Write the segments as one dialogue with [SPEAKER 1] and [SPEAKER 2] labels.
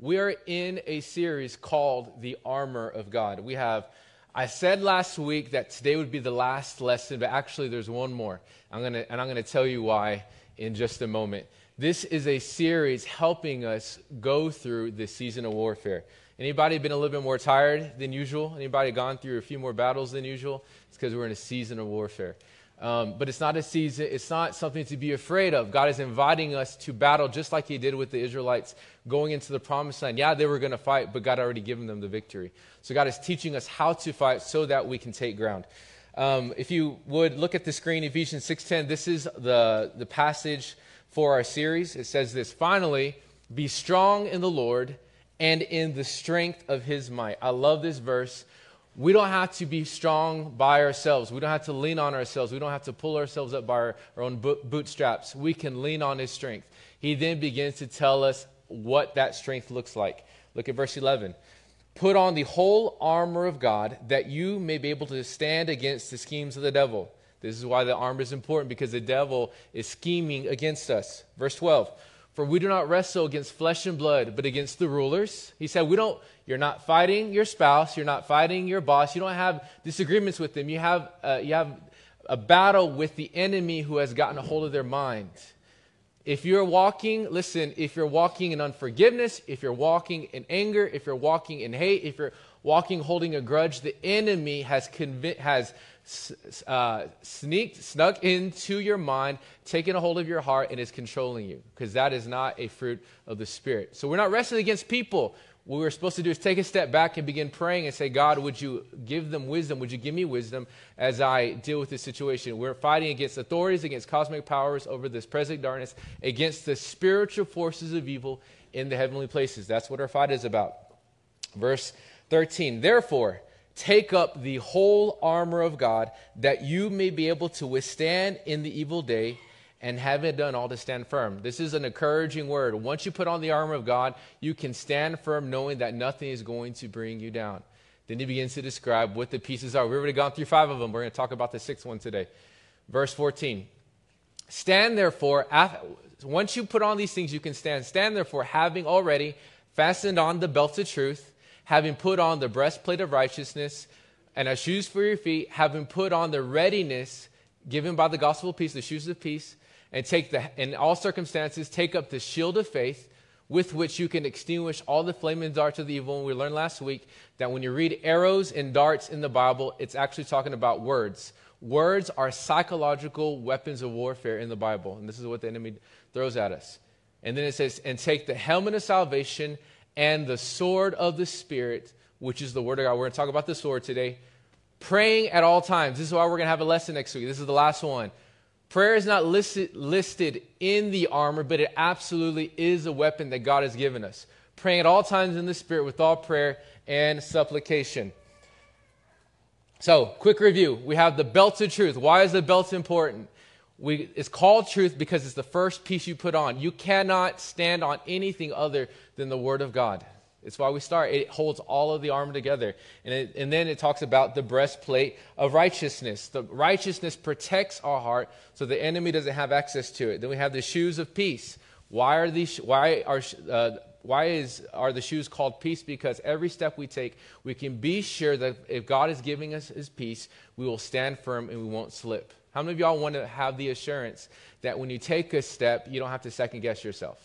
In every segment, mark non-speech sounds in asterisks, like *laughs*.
[SPEAKER 1] We are in a series called The Armor of God. We have, I said last week that today would be the last lesson, but actually there's one more. I'm gonna, and I'm going to tell you why in just a moment. This is a series helping us go through this season of warfare. Anybody been a little bit more tired than usual? Anybody gone through a few more battles than usual? It's because we're in a season of warfare. Um, but it's not a season, it's not something to be afraid of. God is inviting us to battle just like He did with the Israelites going into the promised land. Yeah, they were going to fight, but God already given them the victory. So God is teaching us how to fight so that we can take ground. Um, if you would look at the screen, Ephesians 6:10, this is the, the passage for our series. It says this finally, be strong in the Lord and in the strength of his might. I love this verse we don't have to be strong by ourselves. We don't have to lean on ourselves. We don't have to pull ourselves up by our, our own bootstraps. We can lean on His strength. He then begins to tell us what that strength looks like. Look at verse 11. Put on the whole armor of God that you may be able to stand against the schemes of the devil. This is why the armor is important because the devil is scheming against us. Verse 12. For we do not wrestle against flesh and blood, but against the rulers. He said, We don't, you're not fighting your spouse, you're not fighting your boss, you don't have disagreements with them. You have, uh, you have a battle with the enemy who has gotten a hold of their mind. If you're walking, listen, if you're walking in unforgiveness, if you're walking in anger, if you're walking in hate, if you're walking holding a grudge, the enemy has, has uh, sneaked, snuck into your mind, taken a hold of your heart, and is controlling you because that is not a fruit of the Spirit. So we're not wrestling against people. What we're supposed to do is take a step back and begin praying and say, God, would you give them wisdom? Would you give me wisdom as I deal with this situation? We're fighting against authorities, against cosmic powers over this present darkness, against the spiritual forces of evil in the heavenly places. That's what our fight is about. Verse 13. Therefore, Take up the whole armor of God, that you may be able to withstand in the evil day, and having done all to stand firm. This is an encouraging word. Once you put on the armor of God, you can stand firm knowing that nothing is going to bring you down. Then he begins to describe what the pieces are. We've already gone through five of them. We're going to talk about the sixth one today. Verse 14. Stand therefore, once you put on these things, you can stand. Stand therefore, having already fastened on the belt of truth having put on the breastplate of righteousness and as shoes for your feet, having put on the readiness given by the gospel of peace, the shoes of peace, and take the, in all circumstances, take up the shield of faith with which you can extinguish all the flaming darts of the evil. And we learned last week that when you read arrows and darts in the Bible, it's actually talking about words. Words are psychological weapons of warfare in the Bible, and this is what the enemy throws at us. And then it says, and take the helmet of salvation and the sword of the Spirit, which is the Word of God. We're going to talk about the sword today. Praying at all times. This is why we're going to have a lesson next week. This is the last one. Prayer is not listed, listed in the armor, but it absolutely is a weapon that God has given us. Praying at all times in the Spirit with all prayer and supplication. So, quick review. We have the belt of truth. Why is the belt important? We, it's called truth because it's the first piece you put on. You cannot stand on anything other than the Word of God. It's why we start. It holds all of the armor together. And, it, and then it talks about the breastplate of righteousness. The righteousness protects our heart so the enemy doesn't have access to it. Then we have the shoes of peace. Why are these, why are, uh, why is, are the shoes called peace? Because every step we take, we can be sure that if God is giving us his peace, we will stand firm and we won't slip. How many of y'all want to have the assurance that when you take a step, you don't have to second guess yourself?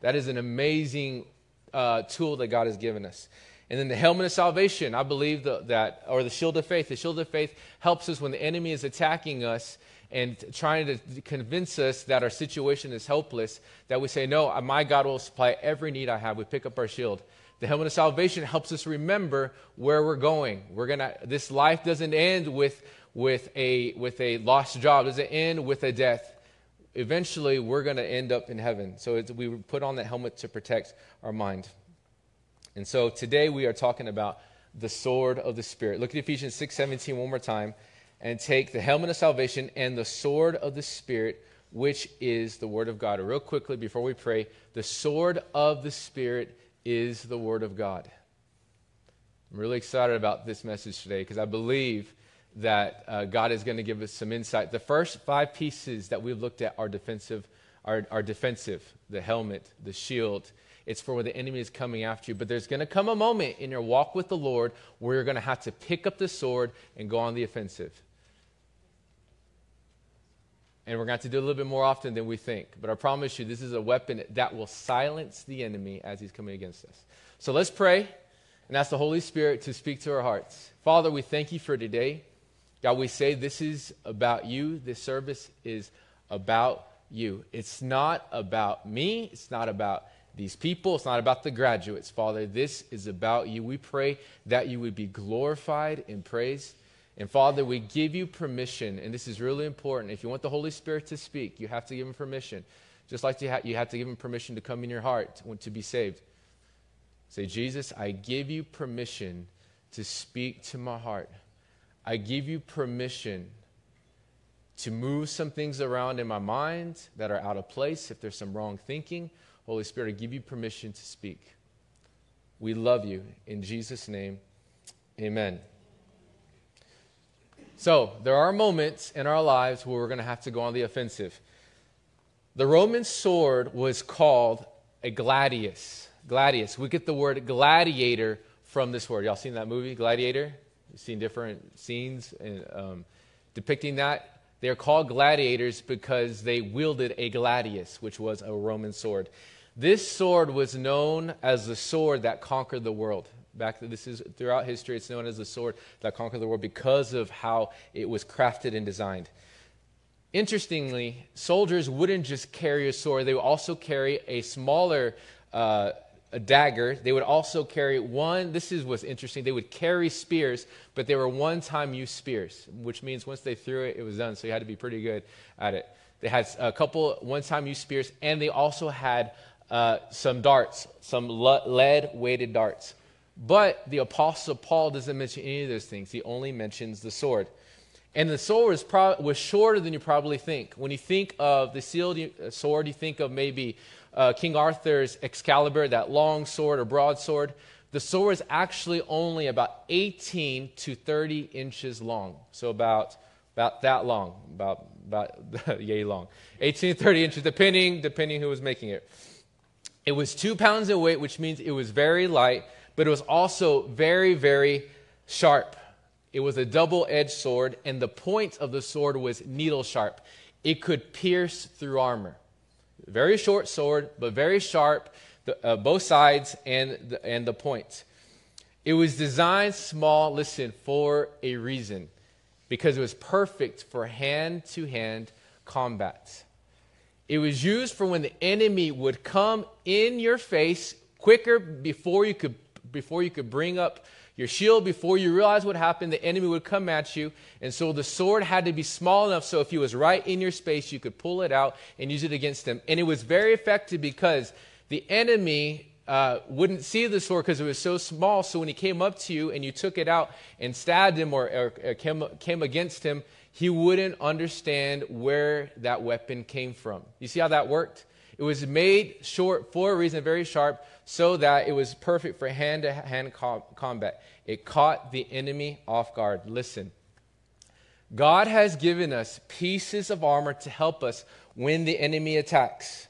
[SPEAKER 1] That is an amazing uh, tool that God has given us. And then the helmet of salvation, I believe the, that, or the shield of faith. The shield of faith helps us when the enemy is attacking us and trying to convince us that our situation is helpless, that we say, No, my God will supply every need I have. We pick up our shield. The helmet of salvation helps us remember where we're going. We're gonna, this life doesn't end with with a, with a lost job? It end with a death? Eventually, we're going to end up in heaven. So we put on that helmet to protect our mind. And so today we are talking about the sword of the Spirit. Look at Ephesians 6 17 one more time. And take the helmet of salvation and the sword of the Spirit, which is the Word of God. Real quickly, before we pray, the sword of the Spirit is the Word of God. I'm really excited about this message today because I believe that uh, God is going to give us some insight. The first five pieces that we've looked at are defensive, are, are defensive the helmet, the shield, It's for when the enemy is coming after you. But there's going to come a moment in your walk with the Lord where you're going to have to pick up the sword and go on the offensive. And we're going to have to do a little bit more often than we think. But I promise you, this is a weapon that will silence the enemy as he's coming against us. So let's pray and ask the Holy Spirit to speak to our hearts. Father, we thank you for today. God, we say this is about you. This service is about you. It's not about me. It's not about these people. It's not about the graduates, Father. This is about you. We pray that you would be glorified and praised. And Father, we give you permission, and this is really important. If you want the Holy Spirit to speak, you have to give him permission. Just like you, ha- you have to give him permission to come in your heart to, to be saved. Say, Jesus, I give you permission to speak to my heart. I give you permission to move some things around in my mind that are out of place if there's some wrong thinking. Holy Spirit, I give you permission to speak. We love you. In Jesus' name, amen. So, there are moments in our lives where we're going to have to go on the offensive. The Roman sword was called a gladius. Gladius. We get the word gladiator from this word. Y'all seen that movie, Gladiator? You've seen different scenes um, depicting that. They're called gladiators because they wielded a gladius, which was a Roman sword. This sword was known as the sword that conquered the world back this is throughout history it's known as the sword that conquered the world because of how it was crafted and designed interestingly soldiers wouldn't just carry a sword they would also carry a smaller uh, a dagger they would also carry one this is what's interesting they would carry spears but they were one time use spears which means once they threw it it was done so you had to be pretty good at it they had a couple one time use spears and they also had uh, some darts some lead weighted darts but the Apostle Paul doesn't mention any of those things. He only mentions the sword. And the sword was, pro- was shorter than you probably think. When you think of the sealed uh, sword, you think of maybe uh, King Arthur's Excalibur, that long sword or broadsword. The sword is actually only about 18 to 30 inches long. So about, about that long, about, about *laughs* yay long. 18 to 30 inches, depending, depending who was making it. It was two pounds in weight, which means it was very light but it was also very, very sharp. It was a double edged sword, and the point of the sword was needle sharp. It could pierce through armor. Very short sword, but very sharp, the, uh, both sides and the, and the point. It was designed small, listen, for a reason, because it was perfect for hand to hand combat. It was used for when the enemy would come in your face quicker before you could before you could bring up your shield, before you realize what happened, the enemy would come at you. And so the sword had to be small enough so if he was right in your space, you could pull it out and use it against him. And it was very effective because the enemy uh, wouldn't see the sword because it was so small. So when he came up to you and you took it out and stabbed him or, or, or came, came against him, he wouldn't understand where that weapon came from. You see how that worked? It was made short for a reason, very sharp, so that it was perfect for hand to hand combat. It caught the enemy off guard. Listen, God has given us pieces of armor to help us when the enemy attacks.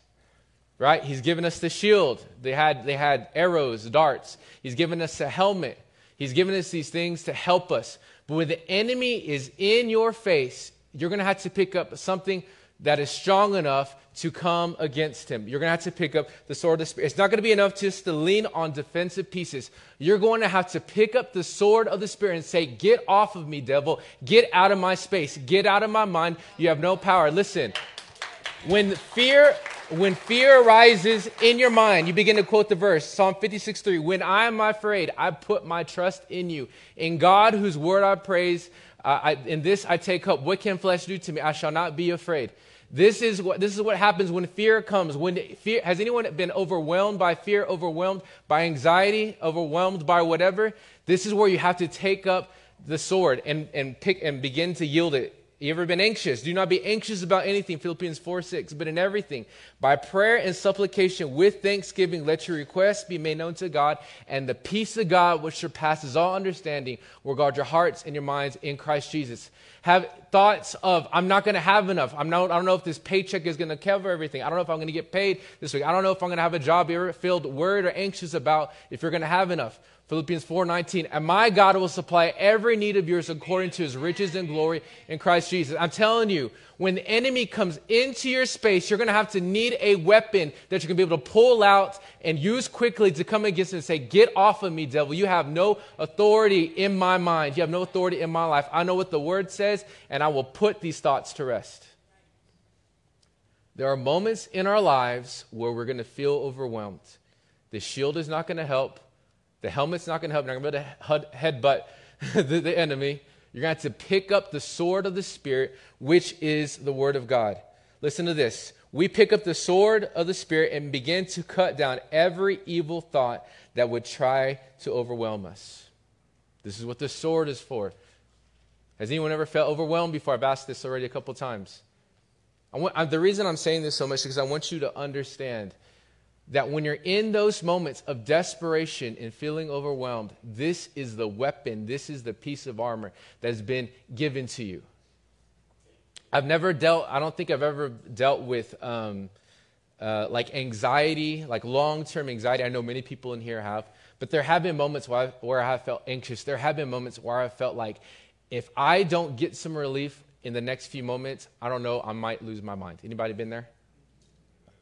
[SPEAKER 1] Right? He's given us the shield. They had, they had arrows, darts. He's given us a helmet. He's given us these things to help us. But when the enemy is in your face, you're going to have to pick up something that is strong enough to come against him. You're going to have to pick up the sword of the Spirit. It's not going to be enough just to lean on defensive pieces. You're going to have to pick up the sword of the Spirit and say, Get off of me, devil. Get out of my space. Get out of my mind. You have no power. Listen, when fear. When fear arises in your mind, you begin to quote the verse, Psalm 56 3. When I am afraid, I put my trust in you. In God, whose word I praise, uh, I, in this I take hope. What can flesh do to me? I shall not be afraid. This is what, this is what happens when fear comes. When fear, has anyone been overwhelmed by fear, overwhelmed by anxiety, overwhelmed by whatever? This is where you have to take up the sword and, and pick and begin to yield it You ever been anxious? Do not be anxious about anything, Philippians 4 6. But in everything, by prayer and supplication with thanksgiving, let your requests be made known to God, and the peace of God, which surpasses all understanding, will guard your hearts and your minds in Christ Jesus. Have thoughts of, I'm not going to have enough. I'm not, I don't know if this paycheck is going to cover everything. I don't know if I'm going to get paid this week. I don't know if I'm going to have a job. You ever feel worried or anxious about if you're going to have enough? Philippians 4:19, and my God will supply every need of yours according to his riches and glory in Christ Jesus. I'm telling you, when the enemy comes into your space, you're going to have to need a weapon that you're going to be able to pull out and use quickly to come against it and say, "Get off of me, devil. You have no authority in my mind. You have no authority in my life. I know what the word says, and I will put these thoughts to rest." There are moments in our lives where we're going to feel overwhelmed. The shield is not going to help. The helmet's not going to help. You're not going to be able to headbutt *laughs* the, the enemy. You're going to have to pick up the sword of the Spirit, which is the Word of God. Listen to this. We pick up the sword of the Spirit and begin to cut down every evil thought that would try to overwhelm us. This is what the sword is for. Has anyone ever felt overwhelmed before? I've asked this already a couple times. Want, the reason I'm saying this so much is because I want you to understand that when you're in those moments of desperation and feeling overwhelmed, this is the weapon, this is the piece of armor that has been given to you. I've never dealt, I don't think I've ever dealt with um, uh, like anxiety, like long term anxiety. I know many people in here have, but there have been moments where I, where I have felt anxious. There have been moments where I felt like if I don't get some relief in the next few moments, I don't know, I might lose my mind. Anybody been there?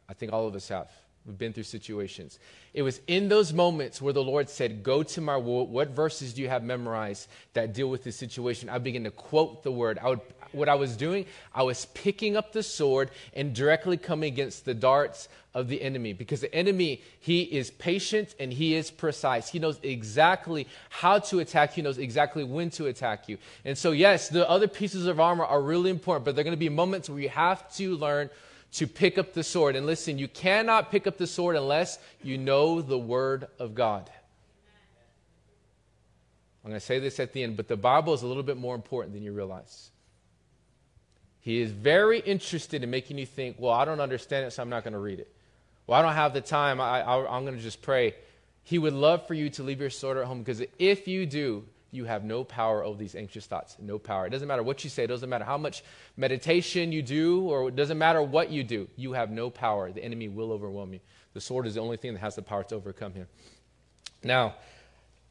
[SPEAKER 1] I think all of us have. We've been through situations. It was in those moments where the Lord said, Go to my word. What verses do you have memorized that deal with this situation? I began to quote the word. I would, what I was doing, I was picking up the sword and directly coming against the darts of the enemy. Because the enemy, he is patient and he is precise. He knows exactly how to attack he knows exactly when to attack you. And so, yes, the other pieces of armor are really important, but there are going to be moments where you have to learn to pick up the sword. And listen, you cannot pick up the sword unless you know the Word of God. I'm going to say this at the end, but the Bible is a little bit more important than you realize. He is very interested in making you think, well, I don't understand it, so I'm not going to read it. Well, I don't have the time, I, am going to just pray. He would love for you to leave your sword at home because if you do, you have no power over these anxious thoughts. No power. It doesn't matter what you say, it doesn't matter how much meditation you do, or it doesn't matter what you do. You have no power. The enemy will overwhelm you. The sword is the only thing that has the power to overcome him. Now,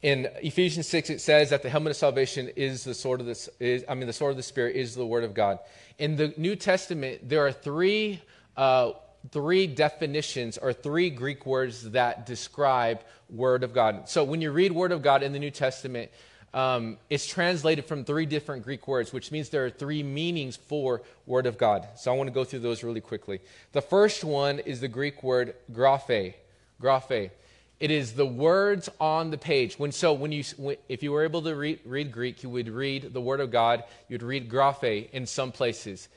[SPEAKER 1] in Ephesians 6, it says that the helmet of salvation is the sword of the, is, I mean, the sword of the Spirit is the word of God. In the New Testament, there are three, uh, three definitions or three Greek words that describe word of God. So when you read word of God in the New Testament, um, it's translated from three different Greek words, which means there are three meanings for Word of God. So I want to go through those really quickly. The first one is the Greek word graphe. Graphe. It is the words on the page. When so, when you when, if you were able to read, read Greek, you would read the Word of God. You'd read graphe in some places.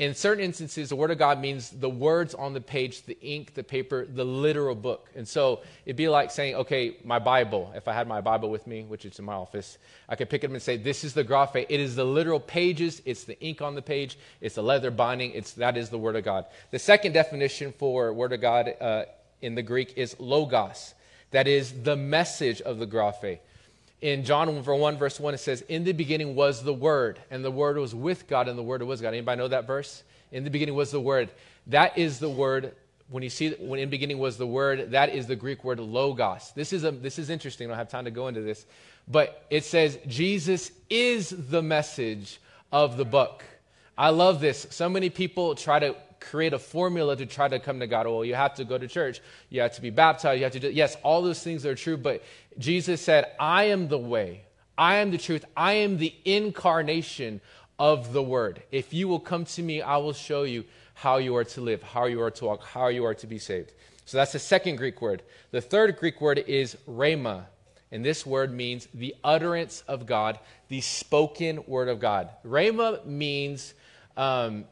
[SPEAKER 1] In certain instances, the Word of God means the words on the page, the ink, the paper, the literal book. And so it'd be like saying, okay, my Bible, if I had my Bible with me, which is in my office, I could pick it up and say, this is the graphe. It is the literal pages, it's the ink on the page, it's the leather binding, it's, that is the Word of God. The second definition for Word of God uh, in the Greek is logos. That is the message of the graphe in John 1 verse 1 it says in the beginning was the word and the word was with God and the word was God. Anybody know that verse? In the beginning was the word. That is the word when you see when in beginning was the word that is the Greek word logos. This is a this is interesting. I don't have time to go into this. But it says Jesus is the message of the book. I love this. So many people try to create a formula to try to come to God. Well, you have to go to church. You have to be baptized. You have to do, yes, all those things are true. But Jesus said, I am the way. I am the truth. I am the incarnation of the word. If you will come to me, I will show you how you are to live, how you are to walk, how you are to be saved. So that's the second Greek word. The third Greek word is rhema. And this word means the utterance of God, the spoken word of God. Rhema means um,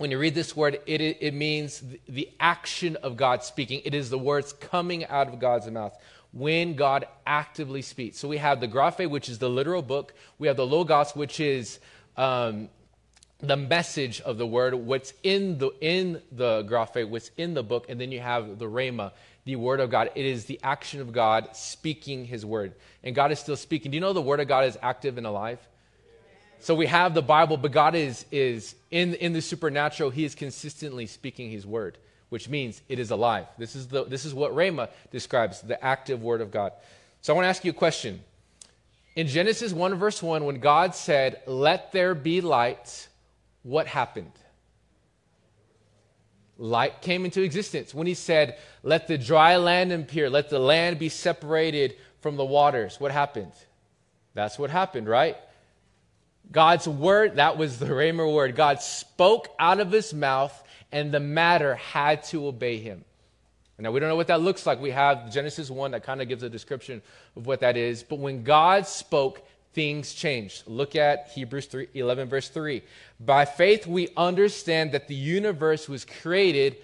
[SPEAKER 1] when you read this word, it, it means the action of God speaking. It is the words coming out of God's mouth when God actively speaks. So we have the graphe, which is the literal book. We have the logos, which is um, the message of the word, what's in the in the graphe, what's in the book, and then you have the rhema, the word of God. It is the action of God speaking his word. And God is still speaking. Do you know the word of God is active and alive? So we have the Bible, but God is is in in the supernatural, he is consistently speaking his word, which means it is alive. This is the this is what rhema describes, the active word of God. So I want to ask you a question. In Genesis 1 verse 1 when God said, "Let there be light," what happened? Light came into existence when he said, Let the dry land appear, let the land be separated from the waters. What happened? That's what happened, right? God's word, that was the Rhema word. God spoke out of his mouth, and the matter had to obey him. Now, we don't know what that looks like. We have Genesis 1 that kind of gives a description of what that is. But when God spoke, things changed. Look at Hebrews 3, 11, verse 3. By faith, we understand that the universe was created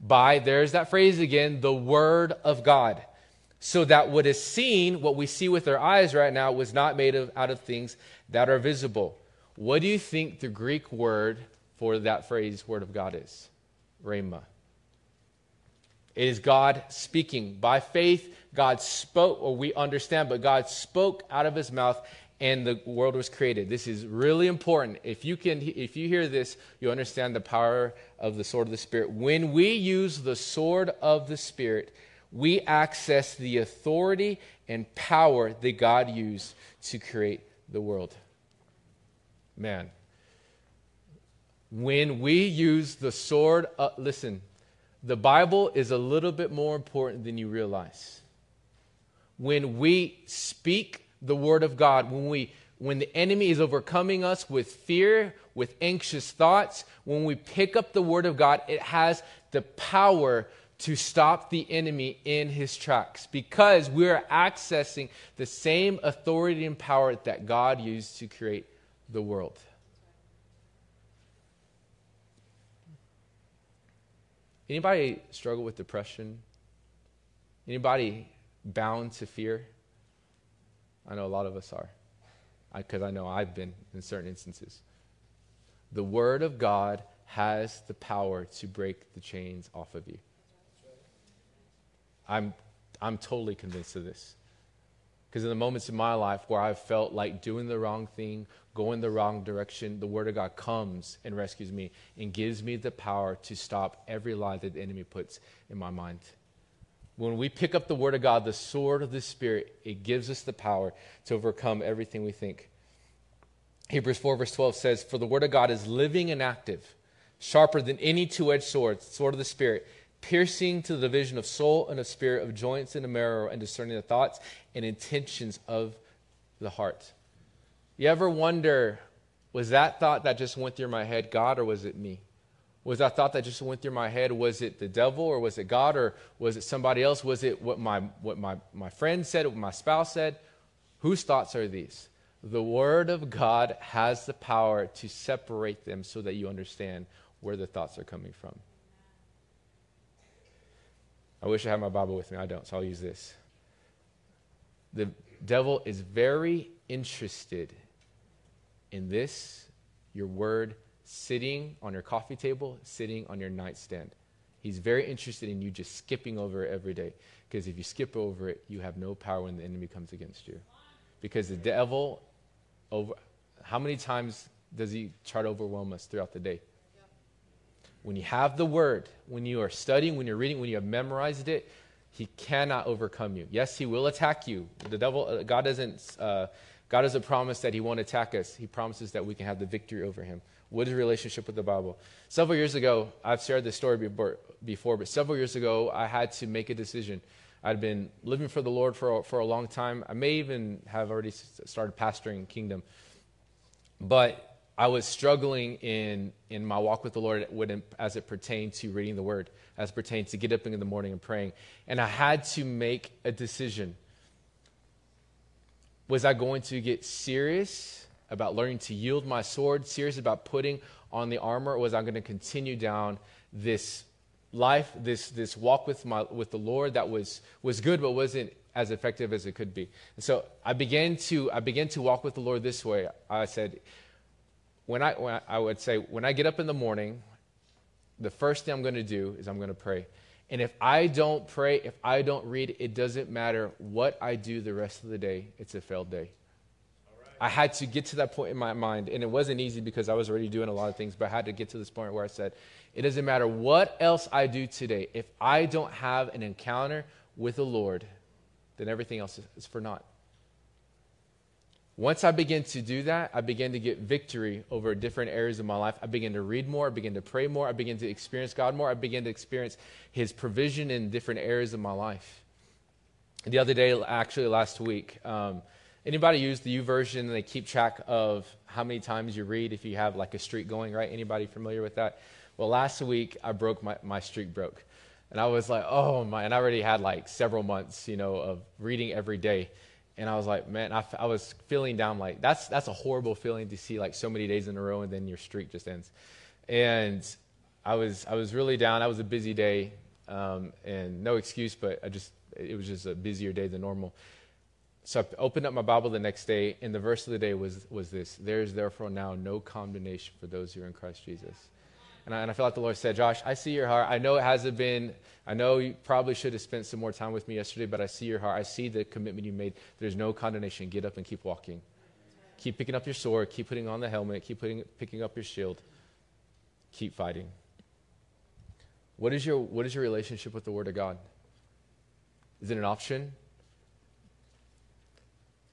[SPEAKER 1] by, there's that phrase again, the Word of God. So that what is seen, what we see with our eyes right now, was not made of, out of things that are visible. What do you think the Greek word for that phrase, Word of God, is? Rhema. It is God speaking. By faith, God spoke, or we understand, but God spoke out of his mouth and the world was created. This is really important. If you can if you hear this, you understand the power of the sword of the spirit. When we use the sword of the spirit, we access the authority and power that God used to create the world. Man. When we use the sword, uh, listen, the Bible is a little bit more important than you realize. When we speak the word of God, when we when the enemy is overcoming us with fear, with anxious thoughts, when we pick up the word of God, it has the power to stop the enemy in his tracks because we are accessing the same authority and power that God used to create the world. Anybody struggle with depression? Anybody bound to fear? I know a lot of us are, because I, I know I've been in certain instances. The Word of God has the power to break the chains off of you. I'm, I'm totally convinced of this. Because in the moments in my life where I've felt like doing the wrong thing, going the wrong direction, the Word of God comes and rescues me and gives me the power to stop every lie that the enemy puts in my mind when we pick up the Word of God, the sword of the Spirit, it gives us the power to overcome everything we think. Hebrews 4, verse 12 says, For the Word of God is living and active, sharper than any two edged sword, sword of the Spirit, piercing to the division of soul and of spirit, of joints and of marrow, and discerning the thoughts and intentions of the heart. You ever wonder, was that thought that just went through my head God or was it me? Was that thought that just went through my head? Was it the devil or was it God or was it somebody else? Was it what my, what my, my friend said, what my spouse said? Whose thoughts are these? The Word of God has the power to separate them so that you understand where the thoughts are coming from. I wish I had my Bible with me. I don't, so I'll use this. The devil is very interested in this, your word sitting on your coffee table, sitting on your nightstand. He's very interested in you just skipping over it every day. Because if you skip over it, you have no power when the enemy comes against you. Because the devil, over, how many times does he try to overwhelm us throughout the day? When you have the word, when you are studying, when you're reading, when you have memorized it, he cannot overcome you. Yes, he will attack you. The devil, uh, God doesn't, uh, God doesn't promise that he won't attack us. He promises that we can have the victory over him. What is relationship with the Bible? Several years ago, I've shared this story before, but several years ago, I had to make a decision. I'd been living for the Lord for a, for a long time. I may even have already started pastoring Kingdom. But I was struggling in, in my walk with the Lord as it pertained to reading the Word, as it pertained to get up in the morning and praying. And I had to make a decision. Was I going to get serious about learning to yield my sword, serious about putting on the armor, or was I going to continue down this life, this, this walk with, my, with the Lord that was, was good but wasn't as effective as it could be? And so I began, to, I began to walk with the Lord this way. I said, when I, when I, I would say, when I get up in the morning, the first thing I'm going to do is I'm going to pray. And if I don't pray, if I don't read, it doesn't matter what I do the rest of the day, it's a failed day. I had to get to that point in my mind, and it wasn't easy because I was already doing a lot of things, but I had to get to this point where I said, it doesn't matter what else I do today, if I don't have an encounter with the Lord, then everything else is for naught. Once I begin to do that, I begin to get victory over different areas of my life. I begin to read more, I begin to pray more, I begin to experience God more, I begin to experience His provision in different areas of my life. The other day, actually last week, um, anybody use the YouVersion and they keep track of how many times you read if you have like a streak going, right? Anybody familiar with that? Well, last week I broke my, my streak broke. And I was like, oh my, and I already had like several months, you know, of reading every day and I was like, man, I, I was feeling down. Like that's that's a horrible feeling to see like so many days in a row, and then your streak just ends. And I was I was really down. I was a busy day, um, and no excuse, but I just it was just a busier day than normal. So I opened up my Bible the next day, and the verse of the day was was this: "There is therefore now no condemnation for those who are in Christ Jesus." And I, and I feel like the Lord said, Josh, I see your heart. I know it hasn't been, I know you probably should have spent some more time with me yesterday, but I see your heart. I see the commitment you made. There's no condemnation. Get up and keep walking. Keep picking up your sword. Keep putting on the helmet. Keep putting, picking up your shield. Keep fighting. What is, your, what is your relationship with the Word of God? Is it an option?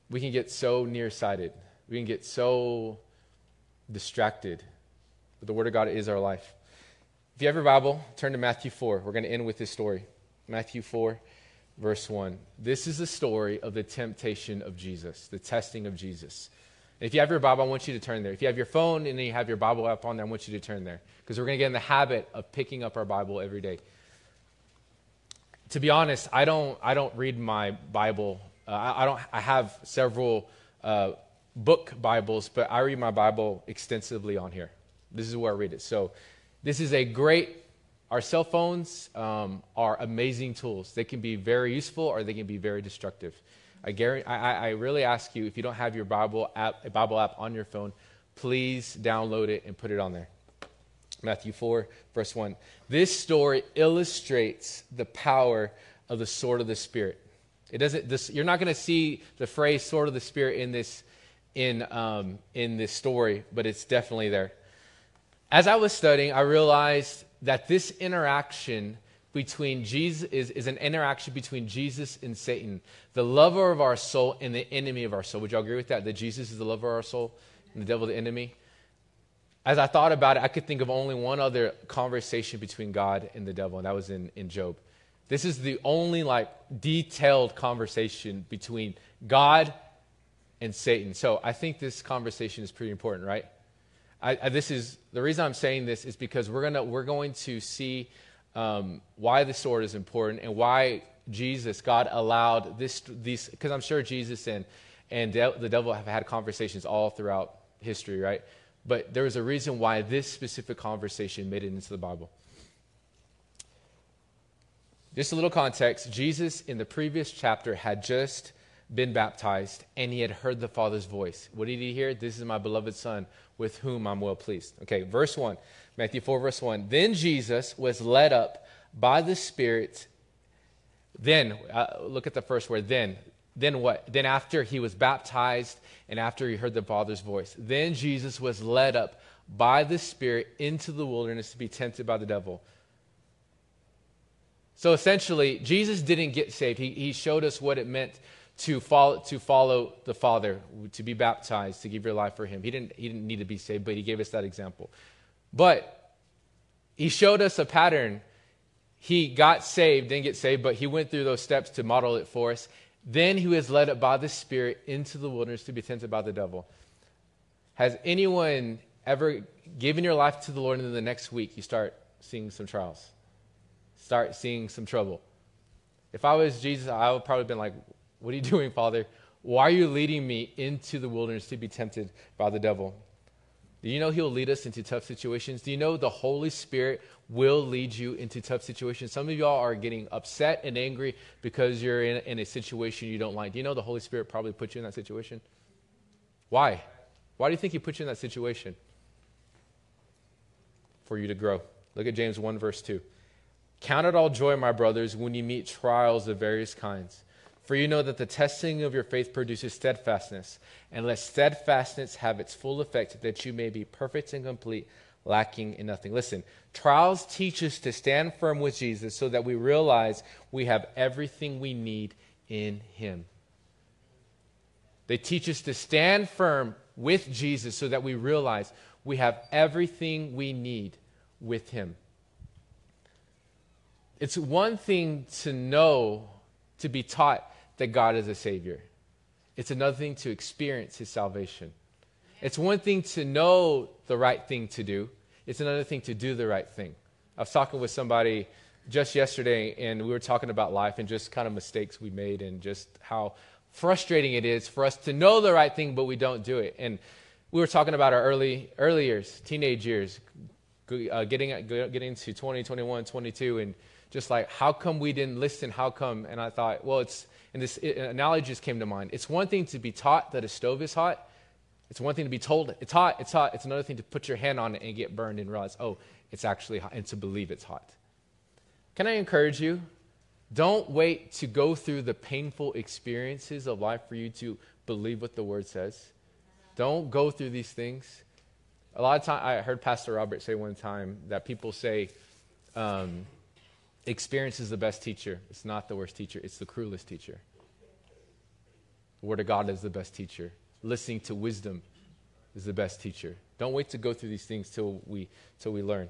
[SPEAKER 1] We can get so nearsighted. We can get so distracted the Word of God is our life. If you have your Bible, turn to Matthew 4. We're going to end with this story. Matthew 4, verse 1. This is the story of the temptation of Jesus, the testing of Jesus. If you have your Bible, I want you to turn there. If you have your phone and then you have your Bible app on there, I want you to turn there. Because we're going to get in the habit of picking up our Bible every day. To be honest, I don't, I don't read my Bible. Uh, I, I, don't, I have several uh, book Bibles, but I read my Bible extensively on here. This is where I read it. So, this is a great. Our cell phones um, are amazing tools. They can be very useful or they can be very destructive. I, guarantee, I, I really ask you if you don't have your Bible app, a Bible app on your phone, please download it and put it on there. Matthew 4, verse 1. This story illustrates the power of the sword of the Spirit. It doesn't, this, you're not going to see the phrase sword of the Spirit in this, in, um, in this story, but it's definitely there. As I was studying, I realized that this interaction between Jesus is, is an interaction between Jesus and Satan, the lover of our soul and the enemy of our soul. Would you agree with that? That Jesus is the lover of our soul and the devil the enemy? As I thought about it, I could think of only one other conversation between God and the devil, and that was in, in Job. This is the only like detailed conversation between God and Satan. So I think this conversation is pretty important, right? I, I, this is the reason I'm saying this is because we're gonna we're going to see um, why the sword is important and why Jesus God allowed this these because I'm sure Jesus and and de- the devil have had conversations all throughout history, right? But there was a reason why this specific conversation made it into the Bible. Just a little context Jesus, in the previous chapter, had just been baptized and he had heard the Father's voice. What did he hear? This is my beloved Son with whom I'm well pleased. Okay, verse 1, Matthew 4, verse 1. Then Jesus was led up by the Spirit. Then, uh, look at the first word, then. Then what? Then after he was baptized and after he heard the Father's voice, then Jesus was led up by the Spirit into the wilderness to be tempted by the devil. So essentially, Jesus didn't get saved. He, he showed us what it meant to follow, to follow the Father, to be baptized, to give your life for Him. He didn't, he didn't need to be saved, but He gave us that example. But He showed us a pattern. He got saved, didn't get saved, but He went through those steps to model it for us. Then He was led up by the Spirit into the wilderness to be tempted by the devil. Has anyone ever given your life to the Lord and then the next week you start seeing some trials? Start seeing some trouble. If I was Jesus, I would probably have been like, what are you *laughs* doing, Father? Why are you leading me into the wilderness to be tempted by the devil? Do you know He'll lead us into tough situations? Do you know the Holy Spirit will lead you into tough situations? Some of y'all are getting upset and angry because you're in, in a situation you don't like. Do you know the Holy Spirit probably put you in that situation? Why? Why do you think He put you in that situation? for you to grow. Look at James 1, verse 2. Count it all joy, my brothers, when you meet trials of various kinds. For you know that the testing of your faith produces steadfastness, and let steadfastness have its full effect, that you may be perfect and complete, lacking in nothing. Listen, trials teach us to stand firm with Jesus so that we realize we have everything we need in Him. They teach us to stand firm with Jesus so that we realize we have everything we need with Him. It's one thing to know, to be taught that God is a Savior, it's another thing to experience His salvation. It's one thing to know the right thing to do, it's another thing to do the right thing. I was talking with somebody just yesterday, and we were talking about life and just kind of mistakes we made and just how frustrating it is for us to know the right thing, but we don't do it. And we were talking about our early, early years, teenage years, uh, getting, getting to 20, 21, 22, and just like, how come we didn't listen? How come? And I thought, well, it's, and this analogy just came to mind. It's one thing to be taught that a stove is hot. It's one thing to be told it's hot, it's hot. It's another thing to put your hand on it and get burned and realize, oh, it's actually hot, and to believe it's hot. Can I encourage you? Don't wait to go through the painful experiences of life for you to believe what the word says. Don't go through these things. A lot of time, I heard Pastor Robert say one time that people say, um, experience is the best teacher. It's not the worst teacher, it's the cruelest teacher. The Word of God is the best teacher. Listening to wisdom is the best teacher. Don't wait to go through these things till we, till we learn.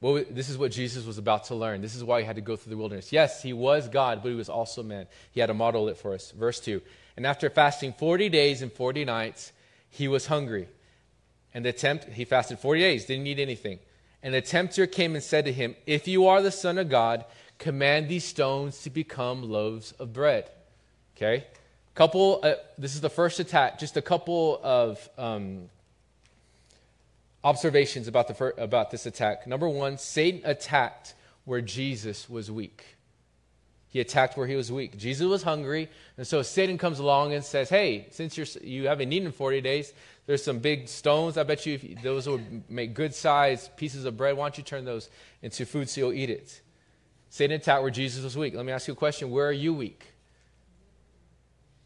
[SPEAKER 1] Well, this is what Jesus was about to learn. This is why he had to go through the wilderness. Yes, he was God, but he was also man. He had to model it for us. Verse 2 And after fasting 40 days and 40 nights, he was hungry. And the tempt, he fasted 40 days, didn't eat anything. And the tempter came and said to him, If you are the Son of God, command these stones to become loaves of bread. Okay? Couple, uh, this is the first attack, just a couple of um, observations about, the fir- about this attack. Number one, Satan attacked where Jesus was weak. He attacked where he was weak. Jesus was hungry, and so Satan comes along and says, Hey, since you haven't eaten in 40 days, there's some big stones. I bet you those would make good sized pieces of bread. Why don't you turn those into food so you'll eat it? Satan attacked where Jesus was weak. Let me ask you a question Where are you weak?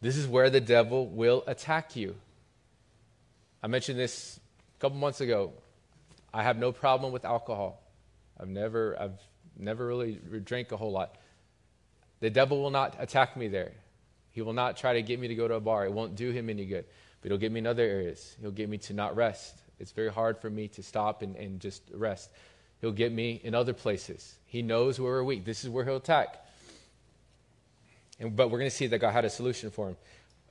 [SPEAKER 1] This is where the devil will attack you. I mentioned this a couple months ago, I have no problem with alcohol. I've never, I've never really drank a whole lot. The devil will not attack me there. He will not try to get me to go to a bar. It won't do him any good. But he'll get me in other areas. He'll get me to not rest. It's very hard for me to stop and, and just rest. He'll get me in other places. He knows where we're weak. This is where he'll attack. And, but we're going to see that God had a solution for him.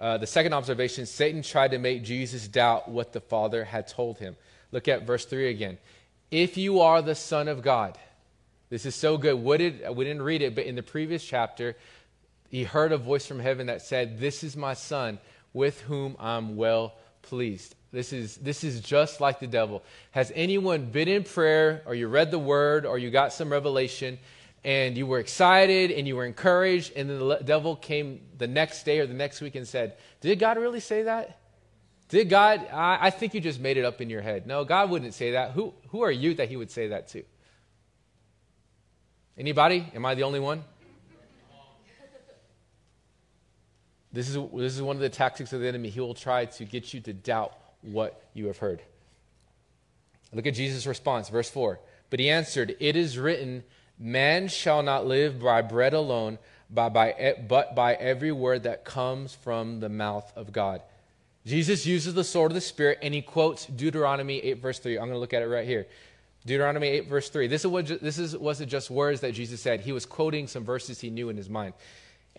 [SPEAKER 1] Uh, the second observation Satan tried to make Jesus doubt what the Father had told him. Look at verse 3 again. If you are the Son of God, this is so good. What did, we didn't read it, but in the previous chapter, he heard a voice from heaven that said, This is my Son, with whom I'm well pleased. This is, this is just like the devil. Has anyone been in prayer, or you read the word, or you got some revelation, and you were excited and you were encouraged, and then the devil came the next day or the next week and said, Did God really say that? Did God? I, I think you just made it up in your head. No, God wouldn't say that. Who, who are you that he would say that to? Anybody? Am I the only one? This is, this is one of the tactics of the enemy. He will try to get you to doubt what you have heard. Look at Jesus' response, verse 4. But he answered, It is written, Man shall not live by bread alone, but by, but by every word that comes from the mouth of God. Jesus uses the sword of the Spirit and he quotes Deuteronomy 8, verse 3. I'm going to look at it right here. Deuteronomy 8, verse 3. This, is what, this is, wasn't just words that Jesus said, he was quoting some verses he knew in his mind.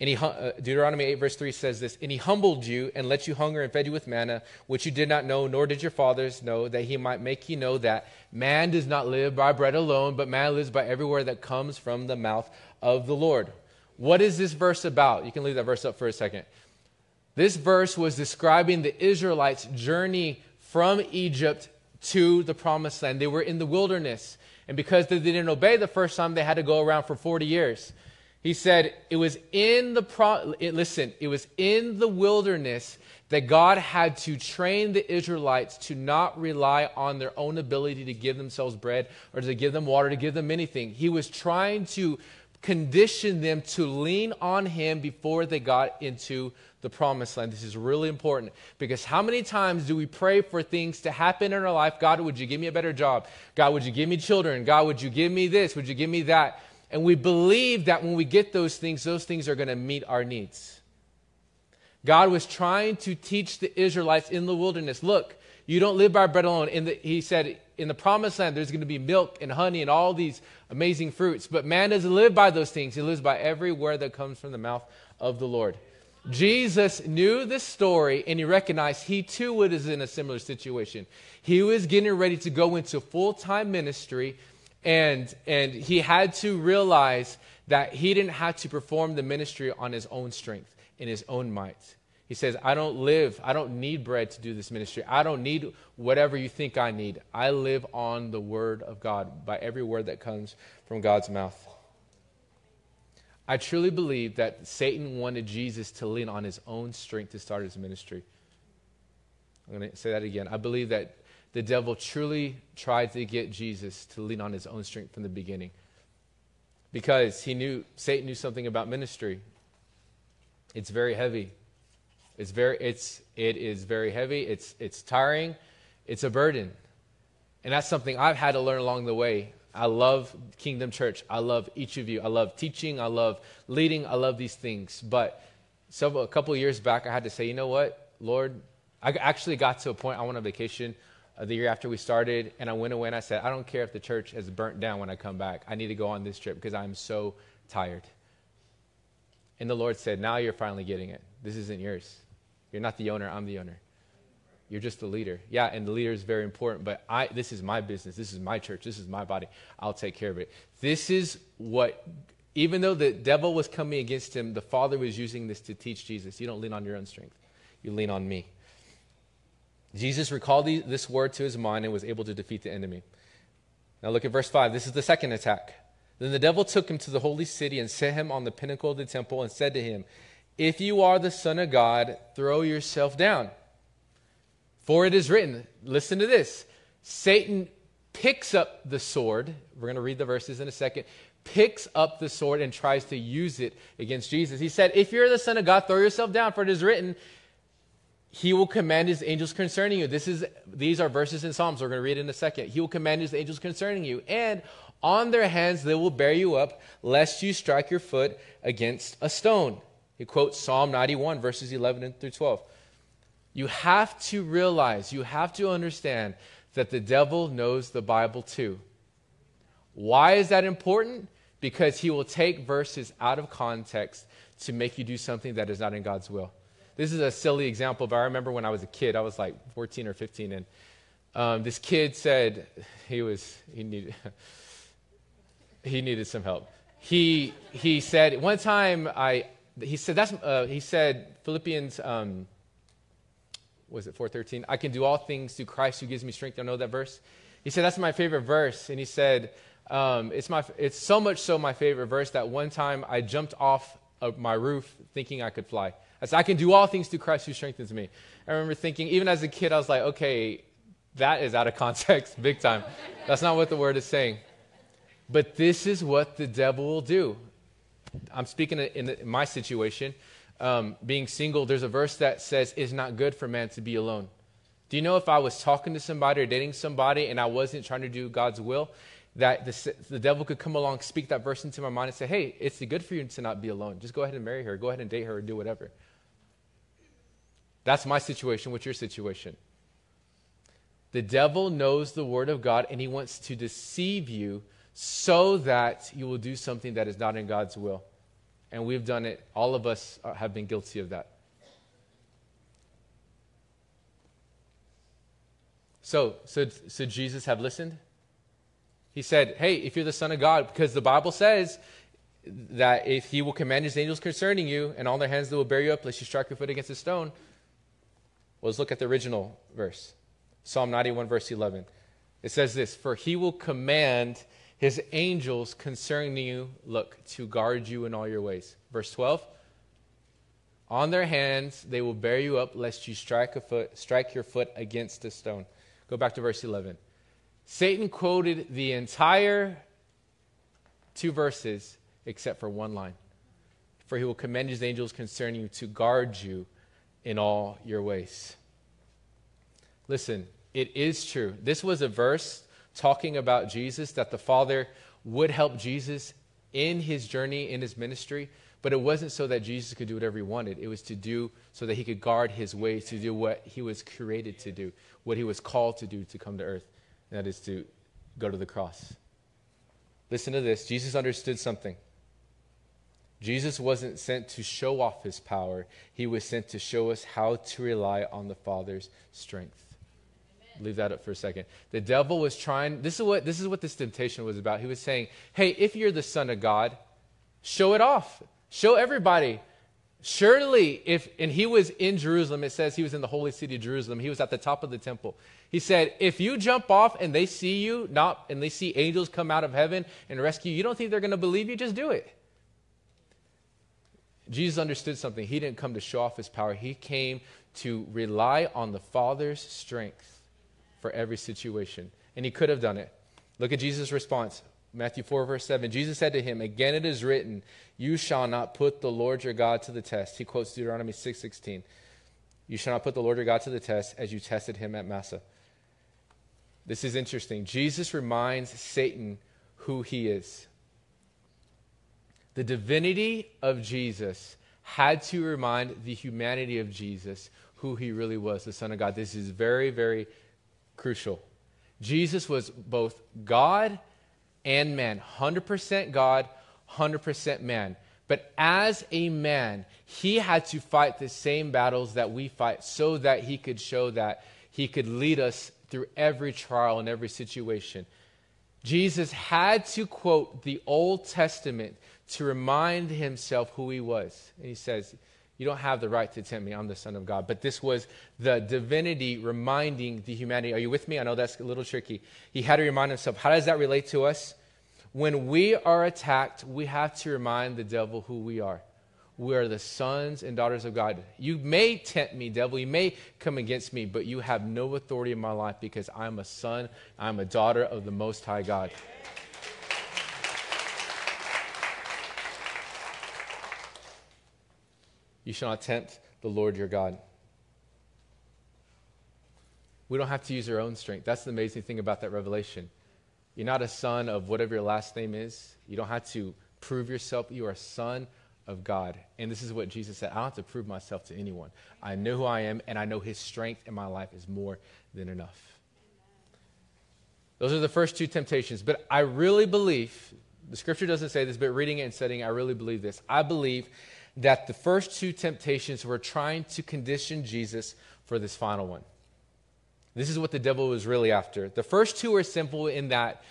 [SPEAKER 1] And he, uh, Deuteronomy 8, verse 3 says this And he humbled you and let you hunger and fed you with manna, which you did not know, nor did your fathers know, that he might make you know that man does not live by bread alone, but man lives by every word that comes from the mouth of the Lord. What is this verse about? You can leave that verse up for a second. This verse was describing the Israelites' journey from Egypt to the promised land. They were in the wilderness. And because they didn't obey the first time, they had to go around for 40 years. He said, It was in the, pro- it, listen, it was in the wilderness that God had to train the Israelites to not rely on their own ability to give themselves bread or to give them water, to give them anything. He was trying to condition them to lean on Him before they got into the promised land. This is really important because how many times do we pray for things to happen in our life? God, would you give me a better job? God, would you give me children? God, would you give me this? Would you give me that? And we believe that when we get those things, those things are going to meet our needs. God was trying to teach the Israelites in the wilderness look, you don't live by bread alone. The, he said, in the promised land, there's going to be milk and honey and all these amazing fruits. But man doesn't live by those things. He lives by every word that comes from the mouth of the Lord. Jesus knew this story and he recognized he too was in a similar situation. He was getting ready to go into full time ministry and, and he had to realize that he didn't have to perform the ministry on his own strength, in his own might. He says, I don't live, I don't need bread to do this ministry. I don't need whatever you think I need. I live on the word of God, by every word that comes from God's mouth. I truly believe that Satan wanted Jesus to lean on his own strength to start his ministry. I'm going to say that again. I believe that the devil truly tried to get Jesus to lean on his own strength from the beginning because he knew, Satan knew something about ministry. It's very heavy. It's very, it's, it is very heavy. It's, it's tiring. It's a burden. And that's something I've had to learn along the way. I love Kingdom Church. I love each of you. I love teaching. I love leading. I love these things. But so a couple years back, I had to say, you know what, Lord, I actually got to a point. I went on vacation uh, the year after we started, and I went away and I said, I don't care if the church has burnt down when I come back. I need to go on this trip because I'm so tired. And the Lord said, Now you're finally getting it. This isn't yours. You're not the owner, I'm the owner. You're just the leader. Yeah, and the leader is very important, but I this is my business. This is my church. This is my body. I'll take care of it. This is what even though the devil was coming against him, the Father was using this to teach Jesus. You don't lean on your own strength. You lean on me. Jesus recalled this word to his mind and was able to defeat the enemy. Now look at verse 5. This is the second attack. Then the devil took him to the holy city and set him on the pinnacle of the temple and said to him, if you are the Son of God, throw yourself down. For it is written, listen to this Satan picks up the sword. We're going to read the verses in a second. Picks up the sword and tries to use it against Jesus. He said, If you're the Son of God, throw yourself down, for it is written, He will command His angels concerning you. This is, these are verses in Psalms. We're going to read in a second. He will command His angels concerning you. And on their hands they will bear you up, lest you strike your foot against a stone. He quotes Psalm 91, verses 11 through 12. You have to realize, you have to understand that the devil knows the Bible too. Why is that important? Because he will take verses out of context to make you do something that is not in God's will. This is a silly example, but I remember when I was a kid, I was like 14 or 15, and um, this kid said he was he needed he needed some help. He he said one time I he said that's uh, he said Philippians um, was it 4:13 I can do all things through Christ who gives me strength. I know that verse. He said that's my favorite verse, and he said um, it's my it's so much so my favorite verse that one time I jumped off of my roof thinking I could fly. I can do all things through Christ who strengthens me. I remember thinking even as a kid I was like okay that is out of *laughs* context big time. that's not what the word is saying. But this is what the devil will do. I'm speaking in, in my situation, um, being single, there's a verse that says, It's not good for man to be alone. Do you know if I was talking to somebody or dating somebody and I wasn't trying to do God's will, that the, the devil could come along, speak that verse into my mind, and say, Hey, it's good for you to not be alone. Just go ahead and marry her, go ahead and date her, or do whatever. That's my situation. What's your situation? The devil knows the word of God and he wants to deceive you so that you will do something that is not in God's will. And we've done it. All of us have been guilty of that. So, so, so Jesus have listened? He said, Hey, if you're the Son of God, because the Bible says that if he will command his angels concerning you, and all their hands they will bear you up, lest you strike your foot against a stone. Well, let's look at the original verse Psalm 91, verse 11. It says this For he will command his angels concerning you, look, to guard you in all your ways. Verse 12. On their hands they will bear you up, lest you strike a foot, strike your foot against a stone. Go back to verse 11. Satan quoted the entire two verses except for one line. For he will command his angels concerning you to guard you in all your ways. Listen, it is true. This was a verse talking about Jesus, that the Father would help Jesus in his journey, in his ministry, but it wasn't so that Jesus could do whatever he wanted. It was to do so that he could guard his ways, to do what he was created to do, what he was called to do to come to earth, and that is to go to the cross. Listen to this Jesus understood something. Jesus wasn't sent to show off his power, he was sent to show us how to rely on the Father's strength. Leave that up for a second. The devil was trying, this is what this is what this temptation was about. He was saying, Hey, if you're the Son of God, show it off. Show everybody. Surely, if, and he was in Jerusalem, it says he was in the holy city of Jerusalem. He was at the top of the temple. He said, if you jump off and they see you, not, and they see angels come out of heaven and rescue you, you don't think they're going to believe you? Just do it. Jesus understood something. He didn't come to show off his power, he came to rely on the Father's strength for every situation. And he could have done it. Look at Jesus' response. Matthew 4, verse 7. Jesus said to him, Again it is written, You shall not put the Lord your God to the test. He quotes Deuteronomy 6 16. You shall not put the Lord your God to the test as you tested him at Massah. This is interesting. Jesus reminds Satan who he is. The divinity of Jesus had to remind the humanity of Jesus who he really was, the Son of God. This is very, very crucial. Jesus was both God and man 100% God, 100% man. But as a man, he had to fight the same battles that we fight so that he could show that he could lead us through every trial and every situation. Jesus had to quote the Old Testament to remind himself who he was. And he says, You don't have the right to tempt me. I'm the Son of God. But this was the divinity reminding the humanity. Are you with me? I know that's a little tricky. He had to remind himself. How does that relate to us? When we are attacked, we have to remind the devil who we are. We are the sons and daughters of God. You may tempt me, devil. You may come against me, but you have no authority in my life because I'm a son, I'm a daughter of the Most High God. You shall not tempt the Lord your God. We don't have to use our own strength. That's the amazing thing about that revelation. You're not a son of whatever your last name is. You don't have to prove yourself. You are a son of God. And this is what Jesus said I don't have to prove myself to anyone. I know who I am, and I know his strength in my life is more than enough. Those are the first two temptations. But I really believe, the scripture doesn't say this, but reading it and studying, I really believe this. I believe that the first two temptations were trying to condition Jesus for this final one. This is what the devil was really after. The first two are simple in that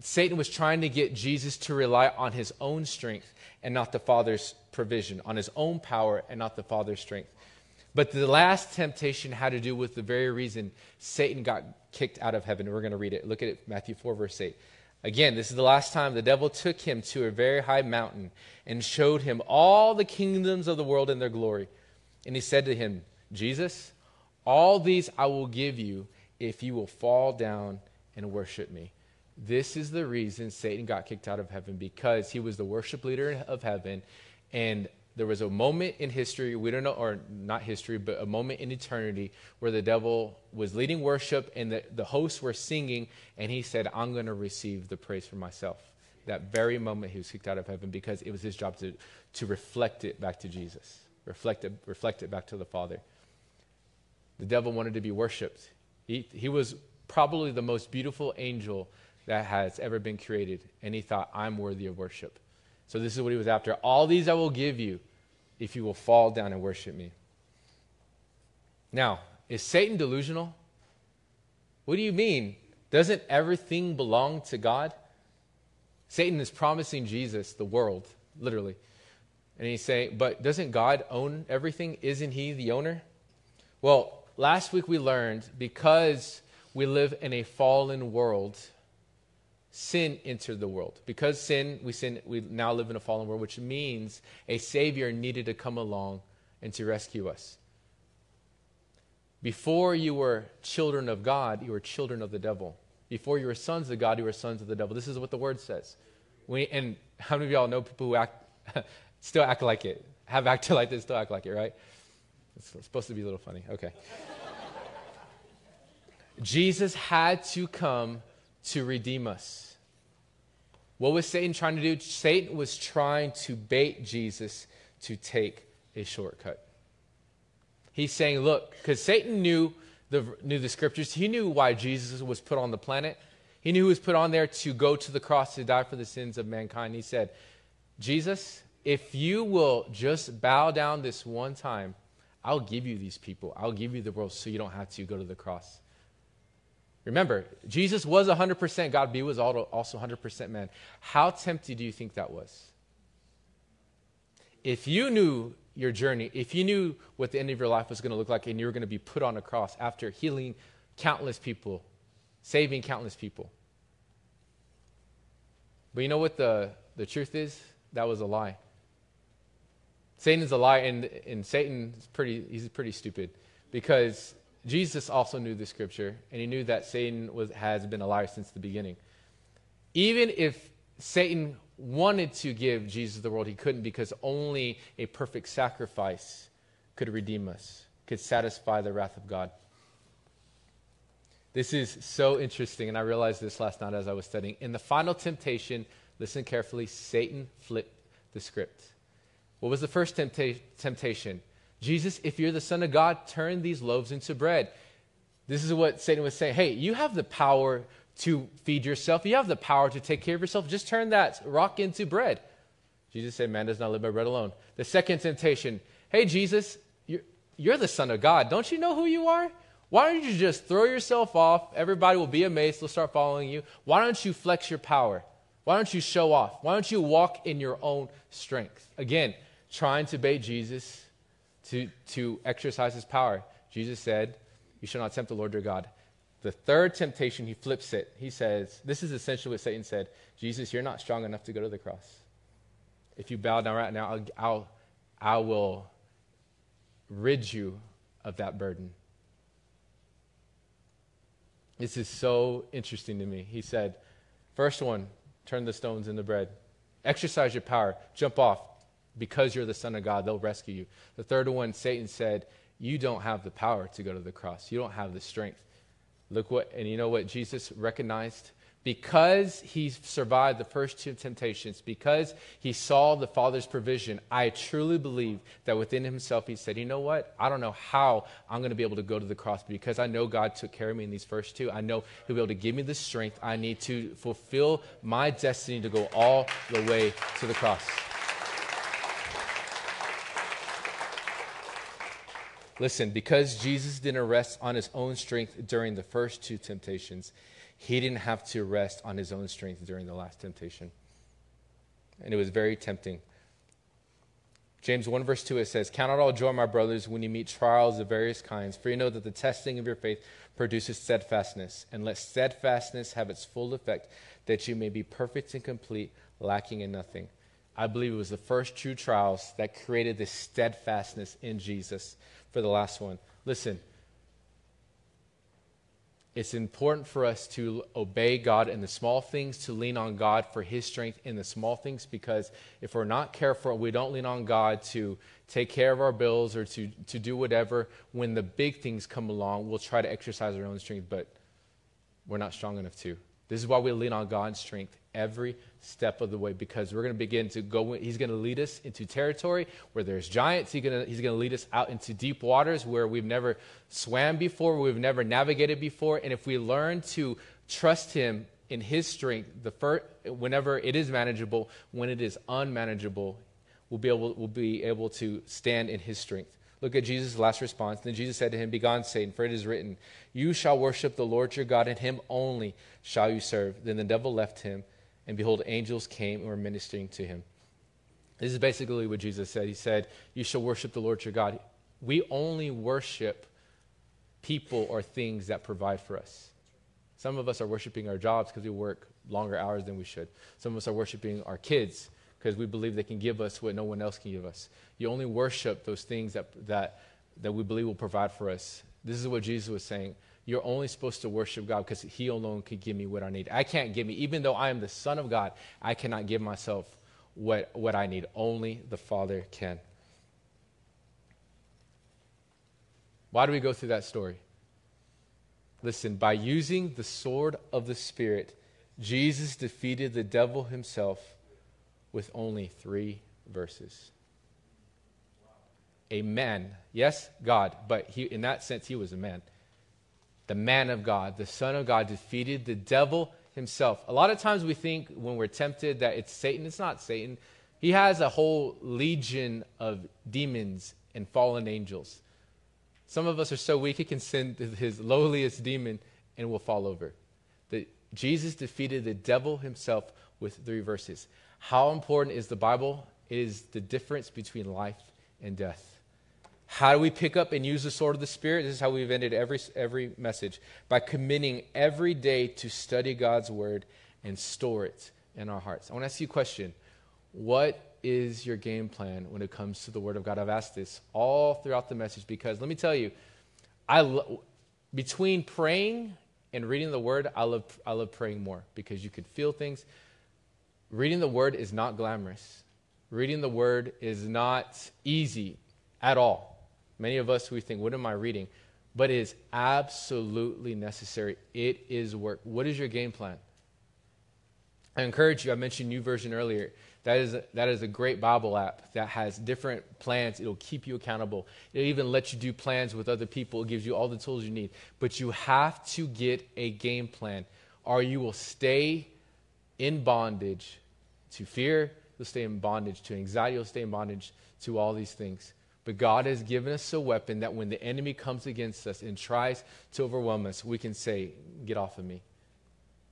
[SPEAKER 1] Satan was trying to get Jesus to rely on his own strength and not the Father's provision, on his own power and not the Father's strength. But the last temptation had to do with the very reason Satan got kicked out of heaven. We're going to read it. Look at it, Matthew 4, verse 8. Again, this is the last time the devil took him to a very high mountain and showed him all the kingdoms of the world and their glory. And he said to him, Jesus, all these I will give you if you will fall down and worship me. This is the reason Satan got kicked out of heaven because he was the worship leader of heaven and there was a moment in history, we don't know, or not history, but a moment in eternity where the devil was leading worship and the, the hosts were singing, and he said, I'm going to receive the praise for myself. That very moment he was kicked out of heaven because it was his job to, to reflect it back to Jesus, reflect it, reflect it back to the Father. The devil wanted to be worshiped. He, he was probably the most beautiful angel that has ever been created, and he thought, I'm worthy of worship. So this is what he was after. All these I will give you if you will fall down and worship me. Now, is Satan delusional? What do you mean? Doesn't everything belong to God? Satan is promising Jesus the world, literally. And he's saying, but doesn't God own everything? Isn't he the owner? Well, last week we learned because we live in a fallen world, sin entered the world. Because sin, we sin, we now live in a fallen world, which means a savior needed to come along and to rescue us. Before you were children of God, you were children of the devil. Before you were sons of God, you were sons of the devil. This is what the word says. We, and how many of y'all know people who act, *laughs* still act like it? Have acted like this, still act like it, right? It's supposed to be a little funny. Okay. *laughs* Jesus had to come to redeem us. What was Satan trying to do? Satan was trying to bait Jesus to take a shortcut. He's saying, look, because Satan knew the, knew the scriptures, he knew why Jesus was put on the planet. He knew he was put on there to go to the cross to die for the sins of mankind. He said, Jesus, if you will just bow down this one time, I'll give you these people. I'll give you the world so you don't have to go to the cross. Remember, Jesus was 100% God, but he was also 100% man. How tempted do you think that was? If you knew your journey, if you knew what the end of your life was going to look like and you were going to be put on a cross after healing countless people, saving countless people. But you know what the, the truth is? That was a lie. Satan is a lie, and, and Satan is pretty, he's pretty stupid because Jesus also knew the scripture, and he knew that Satan was, has been a liar since the beginning. Even if Satan wanted to give Jesus the world, he couldn't because only a perfect sacrifice could redeem us, could satisfy the wrath of God. This is so interesting, and I realized this last night as I was studying. In the final temptation, listen carefully, Satan flipped the script. What was the first tempta- temptation? Jesus, if you're the Son of God, turn these loaves into bread. This is what Satan was saying. Hey, you have the power to feed yourself. You have the power to take care of yourself. Just turn that rock into bread. Jesus said, Man does not live by bread alone. The second temptation Hey, Jesus, you're, you're the Son of God. Don't you know who you are? Why don't you just throw yourself off? Everybody will be amazed. They'll start following you. Why don't you flex your power? Why don't you show off? Why don't you walk in your own strength? Again, trying to bait Jesus to, to exercise his power. Jesus said, You shall not tempt the Lord your God. The third temptation, he flips it. He says, This is essentially what Satan said Jesus, you're not strong enough to go to the cross. If you bow down right now, I'll, I'll, I will rid you of that burden. This is so interesting to me. He said, First one, turn the stones into bread. Exercise your power. Jump off. Because you're the Son of God, they'll rescue you. The third one, Satan said, You don't have the power to go to the cross. You don't have the strength. Look what, and you know what Jesus recognized? Because he survived the first two temptations, because he saw the Father's provision, I truly believe that within himself he said, You know what? I don't know how I'm going to be able to go to the cross, but because I know God took care of me in these first two, I know he'll be able to give me the strength I need to fulfill my destiny to go all the way to the cross. Listen, because Jesus didn't rest on his own strength during the first two temptations, he didn't have to rest on his own strength during the last temptation. And it was very tempting. James 1, verse 2, it says, Count it all joy, my brothers, when you meet trials of various kinds, for you know that the testing of your faith produces steadfastness. And let steadfastness have its full effect, that you may be perfect and complete, lacking in nothing. I believe it was the first true trials that created this steadfastness in Jesus for the last one. Listen, it's important for us to obey God in the small things, to lean on God for His strength in the small things, because if we're not careful, we don't lean on God to take care of our bills or to, to do whatever, when the big things come along, we'll try to exercise our own strength, but we're not strong enough to. This is why we lean on God's strength every step of the way because we're going to begin to go he's going to lead us into territory where there's giants. He's going to, he's going to lead us out into deep waters where we've never swam before we've never navigated before. And if we learn to trust him in his strength the first, whenever it is manageable when it is unmanageable we'll be able we'll be able to stand in his strength. Look at Jesus' last response. Then Jesus said to him, Begone, Satan, for it is written, You shall worship the Lord your God, and him only shall you serve. Then the devil left him, and behold, angels came and were ministering to him. This is basically what Jesus said. He said, You shall worship the Lord your God. We only worship people or things that provide for us. Some of us are worshiping our jobs because we work longer hours than we should. Some of us are worshiping our kids because we believe they can give us what no one else can give us. You only worship those things that, that, that we believe will provide for us. This is what Jesus was saying. You're only supposed to worship God because He alone could give me what I need. I can't give me, even though I am the Son of God, I cannot give myself what, what I need. Only the Father can. Why do we go through that story? Listen, by using the sword of the Spirit, Jesus defeated the devil himself with only three verses. A man, yes, God, but he, in that sense, he was a man. The man of God, the Son of God, defeated the devil himself. A lot of times we think when we're tempted that it's Satan. It's not Satan. He has a whole legion of demons and fallen angels. Some of us are so weak, he can send *laughs* his lowliest demon and we'll fall over. That Jesus defeated the devil himself with three verses. How important is the Bible? It is the difference between life and death. How do we pick up and use the sword of the Spirit? This is how we've ended every, every message by committing every day to study God's word and store it in our hearts. I want to ask you a question. What is your game plan when it comes to the Word of God? I've asked this all throughout the message because let me tell you, I lo- between praying and reading the Word, I love, I love praying more because you can feel things. Reading the Word is not glamorous. Reading the Word is not easy at all. Many of us, we think, what am I reading? But it is absolutely necessary. It is work. What is your game plan? I encourage you, I mentioned YouVersion earlier. That is, a, that is a great Bible app that has different plans. It'll keep you accountable. It'll even let you do plans with other people. It gives you all the tools you need. But you have to get a game plan, or you will stay in bondage to fear. You'll stay in bondage to anxiety. You'll stay in bondage to all these things. But God has given us a weapon that when the enemy comes against us and tries to overwhelm us, we can say, Get off of me.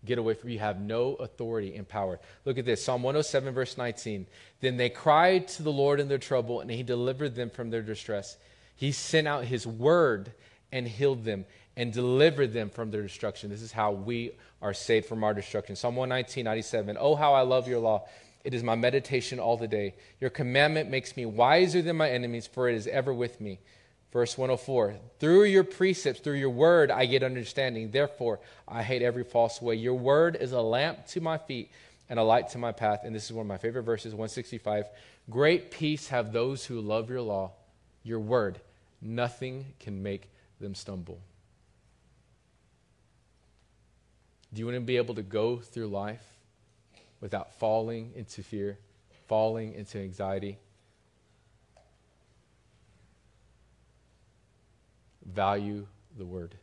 [SPEAKER 1] Get away from me. you. have no authority and power. Look at this Psalm 107, verse 19. Then they cried to the Lord in their trouble, and he delivered them from their distress. He sent out his word and healed them and delivered them from their destruction. This is how we are saved from our destruction. Psalm 119, 97. Oh, how I love your law. It is my meditation all the day. Your commandment makes me wiser than my enemies, for it is ever with me. Verse 104 Through your precepts, through your word, I get understanding. Therefore, I hate every false way. Your word is a lamp to my feet and a light to my path. And this is one of my favorite verses 165 Great peace have those who love your law, your word. Nothing can make them stumble. Do you want to be able to go through life without falling into fear, falling into anxiety? value the word.